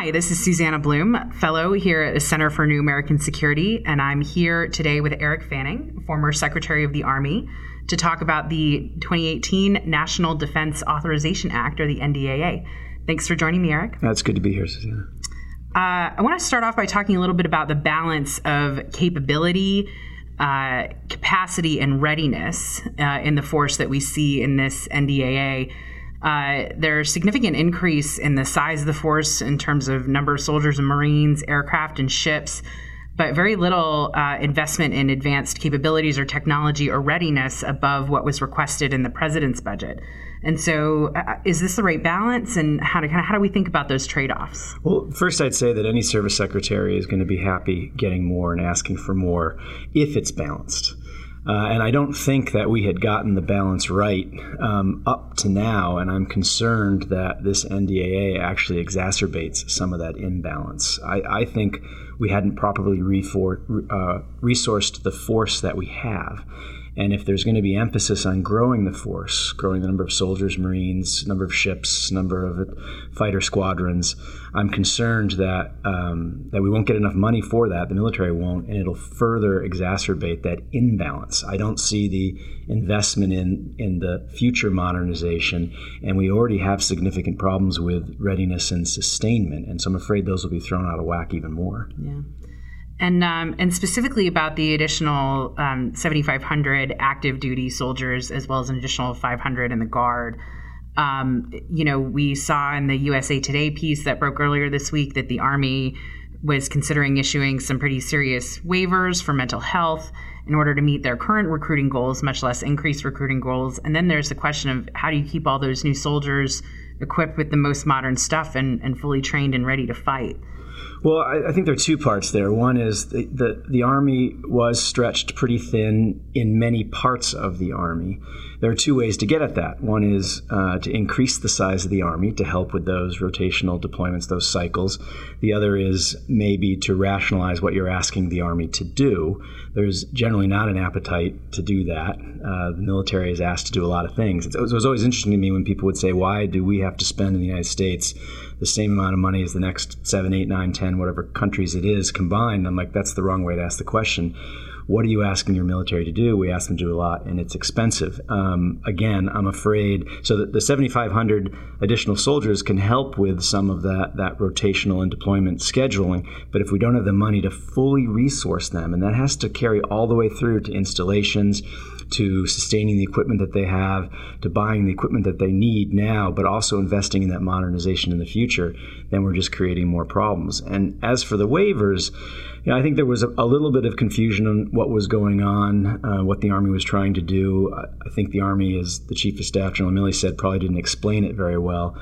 Hi, this is Susanna Blume, fellow here at the Center for New American Security, and I'm here today with Eric Fanning, former Secretary of the Army, to talk about the 2018 National Defense Authorization Act, or the NDAA. Thanks for joining me, Eric. That's good to be here, Susanna. Uh, I want to start off by talking a little bit about the balance of capability, uh, capacity, and readiness uh, in the force that we see in this NDAA. Uh, there's significant increase in the size of the force in terms of number of soldiers and Marines, aircraft, and ships, but very little uh, investment in advanced capabilities or technology or readiness above what was requested in the president's budget. And so, uh, is this the right balance? And how do kind of how do we think about those trade-offs? Well, first, I'd say that any service secretary is going to be happy getting more and asking for more if it's balanced. Uh, and I don't think that we had gotten the balance right um, up to now, and I'm concerned that this NDAA actually exacerbates some of that imbalance. I, I think we hadn't properly refor- uh, resourced the force that we have. And if there's going to be emphasis on growing the force, growing the number of soldiers, Marines, number of ships, number of fighter squadrons, I'm concerned that um, that we won't get enough money for that. The military won't, and it'll further exacerbate that imbalance. I don't see the investment in in the future modernization, and we already have significant problems with readiness and sustainment. And so I'm afraid those will be thrown out of whack even more. Yeah and um, and specifically about the additional um, 7,500 active duty soldiers, as well as an additional 500 in the Guard. Um, you know, we saw in the USA Today piece that broke earlier this week that the Army was considering issuing some pretty serious waivers for mental health in order to meet their current recruiting goals, much less increase recruiting goals. And then there's the question of how do you keep all those new soldiers equipped with the most modern stuff and, and fully trained and ready to fight? Well, I, I, think there are two parts there. One is the, the, the Army was stretched pretty thin in many parts of the Army. There are two ways to get at that. One is uh, to increase the size of the Army to help with those rotational deployments, those cycles. The other is maybe to rationalize what you're asking the Army to do. There's generally not an appetite to do that. Uh, the military is asked to do a lot of things. It was always interesting to me when people would say, Why do we have to spend in the United States? the same amount of money as the next seven, eight, nine, ten, whatever countries it is combined. I'm like, that's the wrong way to ask the question. What are you asking your military to do? We ask them to do a lot, and it's expensive. Um, again, I'm afraid. So that the 7,500 additional soldiers can help with some of that that rotational and deployment scheduling. But if we don't have the money to fully resource them, and that has to carry all the way through to installations, to sustaining the equipment that they have, to buying the equipment that they need now, but also investing in that modernization in the future, then we're just creating more problems. And as for the waivers, you know, I think there was a, a, little bit of confusion on what was going on, uh, what the Army was trying to do. I, I think the Army, as the Chief of Staff, General Milley, said, probably didn't explain it very well.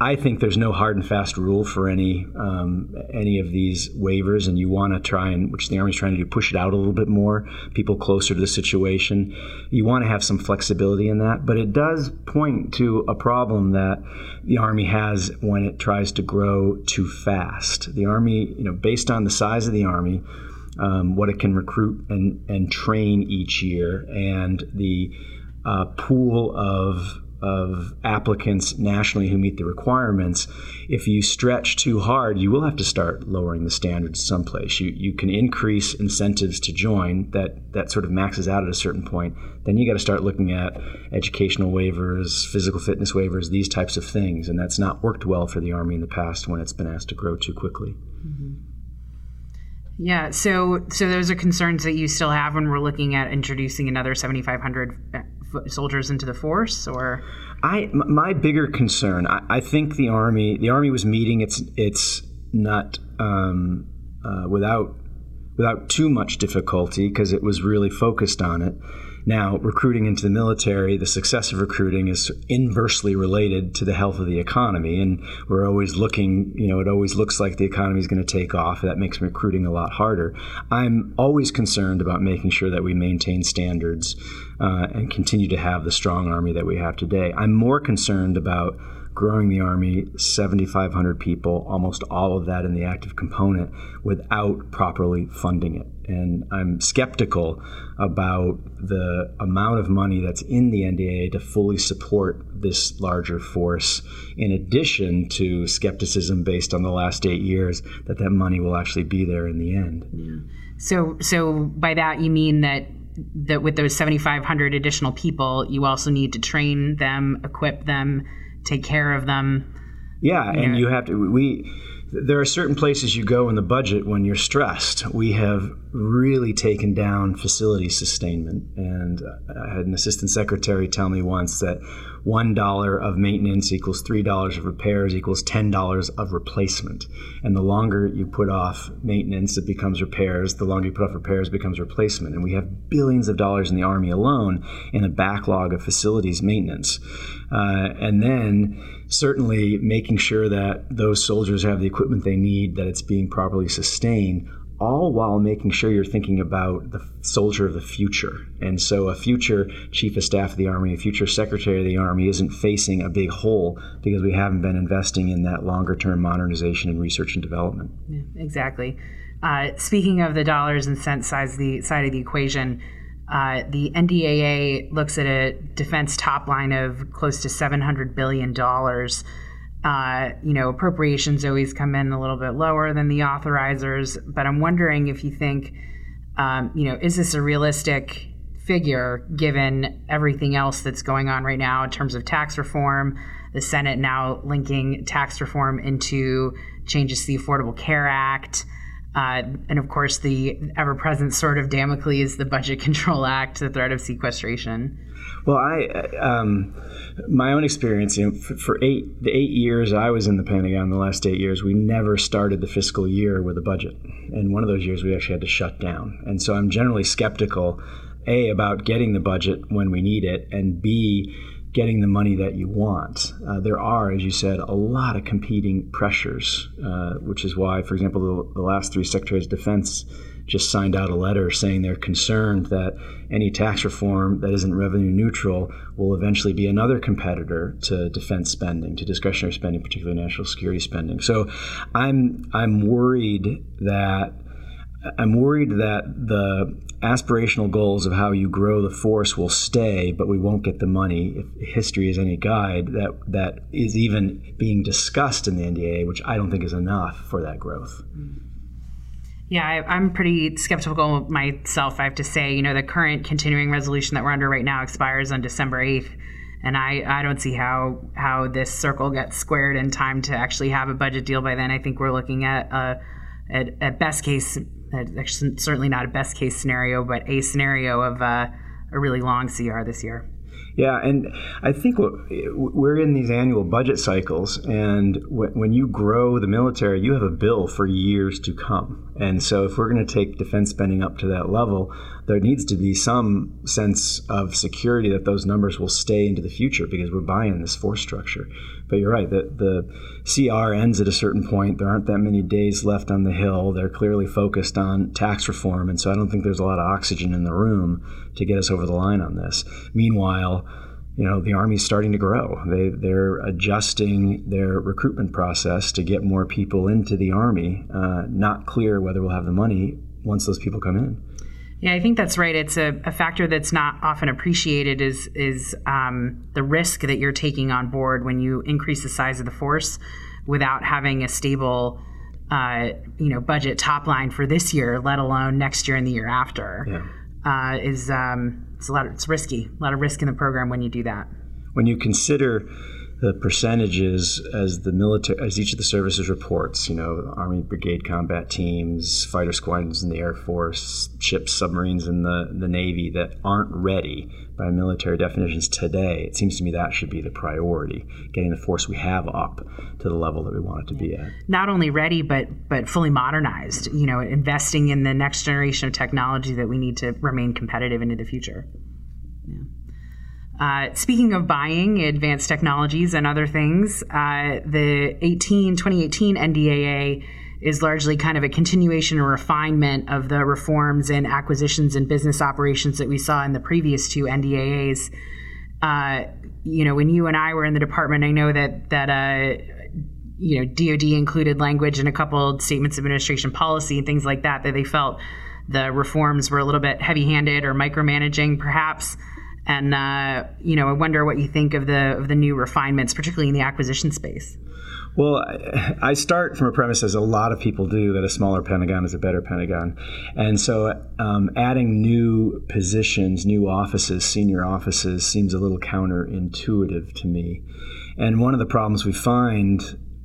I think there's no hard and fast rule for any um, any of these waivers, and you want to try and, which the Army's trying to do, push it out a little bit more, people closer to the situation. You want to have some flexibility in that, but it does point to a problem that the Army has when it tries to grow too fast. The Army, you know, based on the size of the Army, um, what it can recruit and, and train each year, and the uh, pool of of applicants nationally who meet the requirements, if you stretch too hard, you will have to start lowering the standards someplace. You, you can increase incentives to join that, that sort of maxes out at a certain point. Then you got to start looking at educational waivers, physical fitness waivers, these types of things. And that's not worked well for the Army in the past when it's been asked to grow too quickly. Mm-hmm. Yeah, so so those are concerns that you still have when we're looking at introducing another 7,500 soldiers into the force, or I my bigger concern. I, I think the army the army was meeting its its nut um, uh, without without too much difficulty because it was really focused on it. Now, recruiting into the military, the success of recruiting is inversely related to the health of the economy. And we're always looking, you know, it always looks like the economy is going to take off. That makes recruiting a lot harder. I'm always concerned about making sure that we maintain standards uh, and continue to have the strong army that we have today. I'm more concerned about growing the Army 7,500 people, almost all of that in the active component, without properly funding it. And I'm skeptical about the amount of money that's in the NDAA to fully support this larger force, in addition to skepticism based on the last eight years that that money will actually be there in the end. Yeah. So, so by that you mean that that with those 7,500 additional people, you also need to train them, equip them, take care of them. Yeah, and you have to. We there are certain places you go in the budget when you're stressed. We have really taken down facility sustainment, and I had an assistant secretary tell me once that one dollar of maintenance equals three dollars of repairs equals ten dollars of replacement. And the longer you put off maintenance, it becomes repairs. The longer you put off repairs, becomes replacement. And we have billions of dollars in the Army alone in a backlog of facilities maintenance. Uh, and then certainly making sure that those soldiers have the equipment they need, that it's being properly sustained, all while making sure you're thinking about the soldier of the future. And so, a future chief of staff of the Army, a future secretary of the Army, isn't facing a big hole because we haven't been investing in that longer term modernization and research and development. Yeah, exactly. Uh, speaking of the dollars and cents size the side of the equation, uh, the NDAA looks at a defense top line of close to $700 billion. Uh, you know, appropriations always come in a little bit lower than the authorizers, but I'm wondering if you think, um, you know, is this a realistic figure given everything else that's going on right now in terms of tax reform? The Senate now linking tax reform into changes to the Affordable Care Act. Uh, and of course, the ever present sort of Damocles, the Budget Control Act, the threat of sequestration. Well, I, um, my own experience, you know, for, for, eight the eight years I was in the Pentagon, the last eight years, we never started the fiscal year with a budget, and one of those years we actually had to shut down. And so I'm generally skeptical, a about getting the budget when we need it, and b getting the money that you want. Uh, there are, as you said, a lot of competing pressures, uh, which is why, for example, the, the, last three secretaries of defense just signed out a letter saying they're concerned that any tax reform that isn't revenue neutral will eventually be another competitor to defense spending, to discretionary spending, particularly national security spending. So I'm I'm worried that I'm worried that the aspirational goals of how you grow the force will stay, but we won't get the money. If history is any guide, that that is even being discussed in the NDA, which I don't think is enough for that growth. Mm-hmm. Yeah, I, am pretty skeptical myself. I have to say, you know, the current continuing resolution that we're under right now expires on December 8th, and I, I don't see how how this circle gets squared in time to actually have a budget deal by then. I think we're looking at a at, at best case actually certainly not a best case scenario, but a scenario of uh, a really long CR this year. Yeah, and I think we're in these annual budget cycles, and when you grow the military, you have a bill for years to come. And so, if we're going to take defense spending up to that level, there needs to be some sense of security that those numbers will stay into the future because we're buying this force structure. But you're right, the, the CR ends at a certain point. There aren't that many days left on the Hill. They're clearly focused on tax reform, and so I don't think there's a lot of oxygen in the room to get us over the line on this. Meanwhile, you know the army's starting to grow they, they're adjusting their recruitment process to get more people into the army uh, not clear whether we'll have the money once those people come in yeah, I think that's right. It's a, a factor that's not often appreciated is is um, the risk that you're taking on board when you increase the size of the force without having a stable, uh, you know, budget top line for this year, let alone next year and the year after. Yeah. Uh, is um, it's a lot. Of, it's risky. A lot of risk in the program when you do that. When you consider the percentages as the military as each of the services reports you know army brigade combat teams fighter squadrons in the air force ships submarines in the, the navy that aren't ready by military definitions today it seems to me that should be the priority getting the force we have up to the level that we want it to be at not only ready but but fully modernized you know investing in the next generation of technology that we need to remain competitive into the future. Uh, speaking of buying advanced technologies and other things, uh, the 18, 2018 NDAA is largely kind of a continuation or refinement of the reforms and acquisitions and business operations that we saw in the previous two NDAAs. Uh, you know, when you and I were in the department, I know that that uh, you know DoD included language in a couple statements of administration policy and things like that that they felt the reforms were a little bit heavy-handed or micromanaging, perhaps. And uh, you know, I wonder what you think of the of the new refinements, particularly in the acquisition space. Well, I start from a premise, as a lot of people do, that a smaller Pentagon is a better Pentagon. And so um, adding new positions, new offices, senior offices, seems a little counterintuitive to me. And one of the problems we find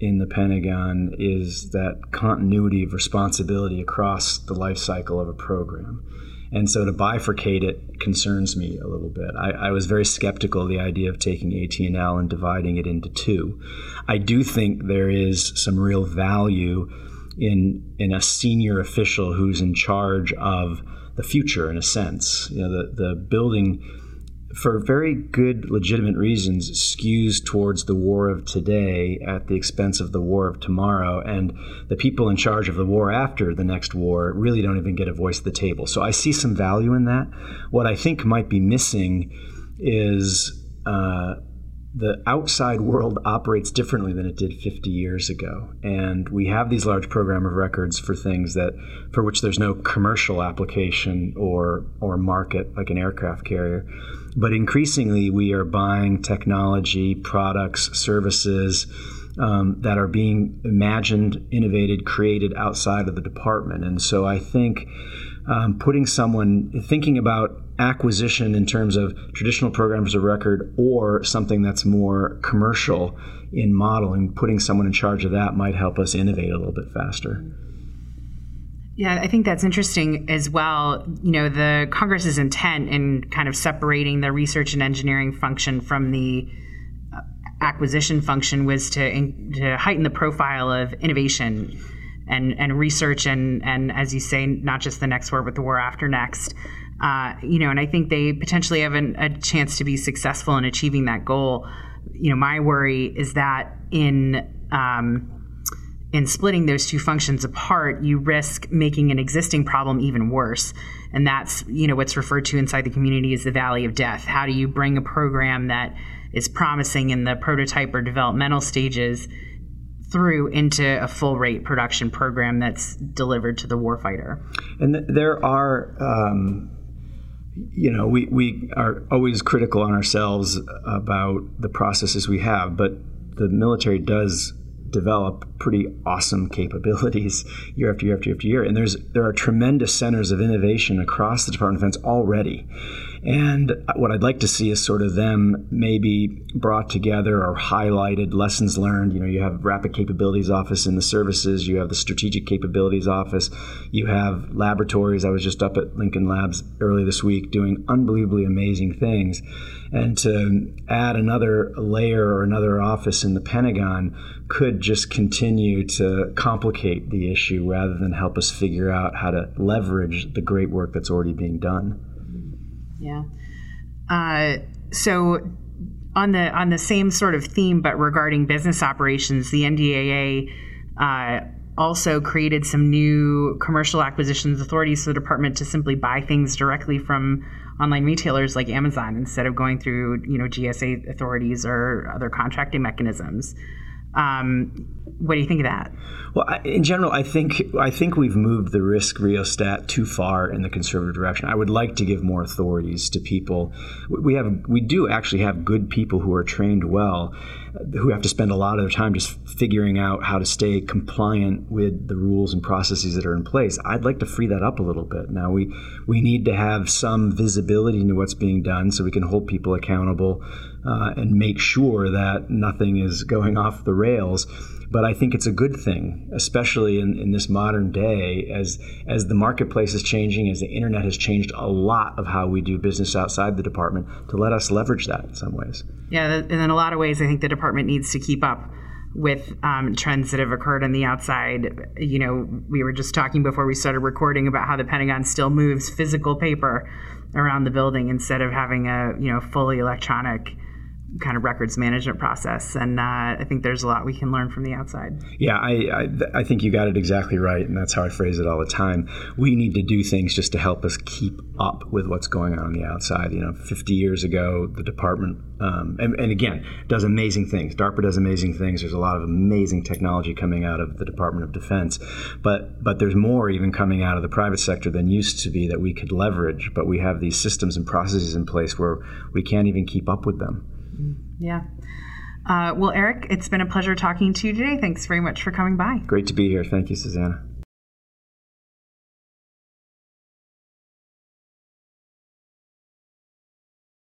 in the Pentagon is that continuity of responsibility across the life cycle of a program. And so to bifurcate it concerns me a little bit. I, I, was very skeptical of the idea of taking AT&L and dividing it into two. I do think there is some real value in in a senior official who's in charge of the future in a sense. You know, the, the building for very good, legitimate reasons, skews towards the war of today at the expense of the war of tomorrow. And the people in charge of the war after the next war really don't even get a voice at the table. So I see some value in that. What I think might be missing is. Uh, the outside world operates differently than it did 50 years ago and we have these large program of records for things that for which there's no commercial application or or market like an aircraft carrier but increasingly, we are buying technology, products, services um, that are being imagined, innovated, created outside of the department. And so I think um, putting someone thinking about acquisition in terms of traditional programs of record or something that's more commercial in modeling, putting someone in charge of that might help us innovate a little bit faster. Yeah, I think that's interesting as well. You know, the Congress's intent in kind of separating the research and engineering function from the uh, acquisition function was to, to heighten the profile of innovation and, and research and, and, as you say, not just the next war, but the war after next. Uh, you know, and I think they potentially have an, a chance to be successful in achieving that goal. You know, my worry is that in um, in splitting those two functions apart, you risk making an existing problem even worse. And that's, you know, what's referred to inside the community as the valley of death. How do you bring a program that is promising in the prototype or developmental stages through into a full rate production program that's delivered to the warfighter? And th- there are um, you know, we, we are always critical on ourselves about the processes we have, but the military does develop pretty awesome capabilities year after year after year after year. And there's there are tremendous centers of innovation across the Department of Defense already. And what I'd like to see is sort of them maybe brought together or highlighted lessons learned. You know, you have Rapid Capabilities Office in the services, you have the Strategic Capabilities Office, you have laboratories. I was just up at Lincoln Labs early this week doing unbelievably amazing things. And to add another layer or another office in the Pentagon could just continue to complicate the issue rather than help us figure out how to leverage the great work that's already being done. Yeah. Uh, so on the on the same sort of theme, but regarding business operations, the NDAA uh, also created some new commercial acquisitions authorities for the department to simply buy things directly from online retailers like Amazon instead of going through you know GSA authorities or other contracting mechanisms. Um, what do you think of that? Well, I, in general, I think I think we've moved the risk rheostat too far in the conservative direction. I would like to give more authorities to people. We have we do actually have good people who are trained well, who have to spend a lot of their time just figuring out how to stay compliant with the rules and processes that are in place. I'd like to free that up a little bit. Now we we need to have some visibility into what's being done so we can hold people accountable uh, and make sure that nothing is going off the rails. But I think it's a good thing, especially in, in this modern day, as as the marketplace is changing, as the internet has changed a lot of how we do business outside the department, to let us leverage that in some ways. Yeah, and in a lot of ways, I think the department needs to keep up with um, trends that have occurred on the outside. You know, we were just talking before we started recording about how the Pentagon still moves physical paper around the building instead of having a you know fully electronic kind of records management process. And uh, I think there's a lot we can learn from the outside. Yeah, I, I, I think you got it exactly right, and that's how I phrase it all the time. We need to do things just to help us keep up with what's going on on the outside. You know, 50 years ago, the department, um, and, and again, does amazing things. DARPA does amazing things. There's a lot of amazing technology coming out of the Department of Defense, but but there's more even coming out of the private sector than used to be that we could leverage. But we have these systems and processes in place where we can't even keep up with them. Yeah. Uh, well, Eric, it's been a pleasure talking to you today. Thanks very much for coming by. Great to be here. Thank you, Susanna.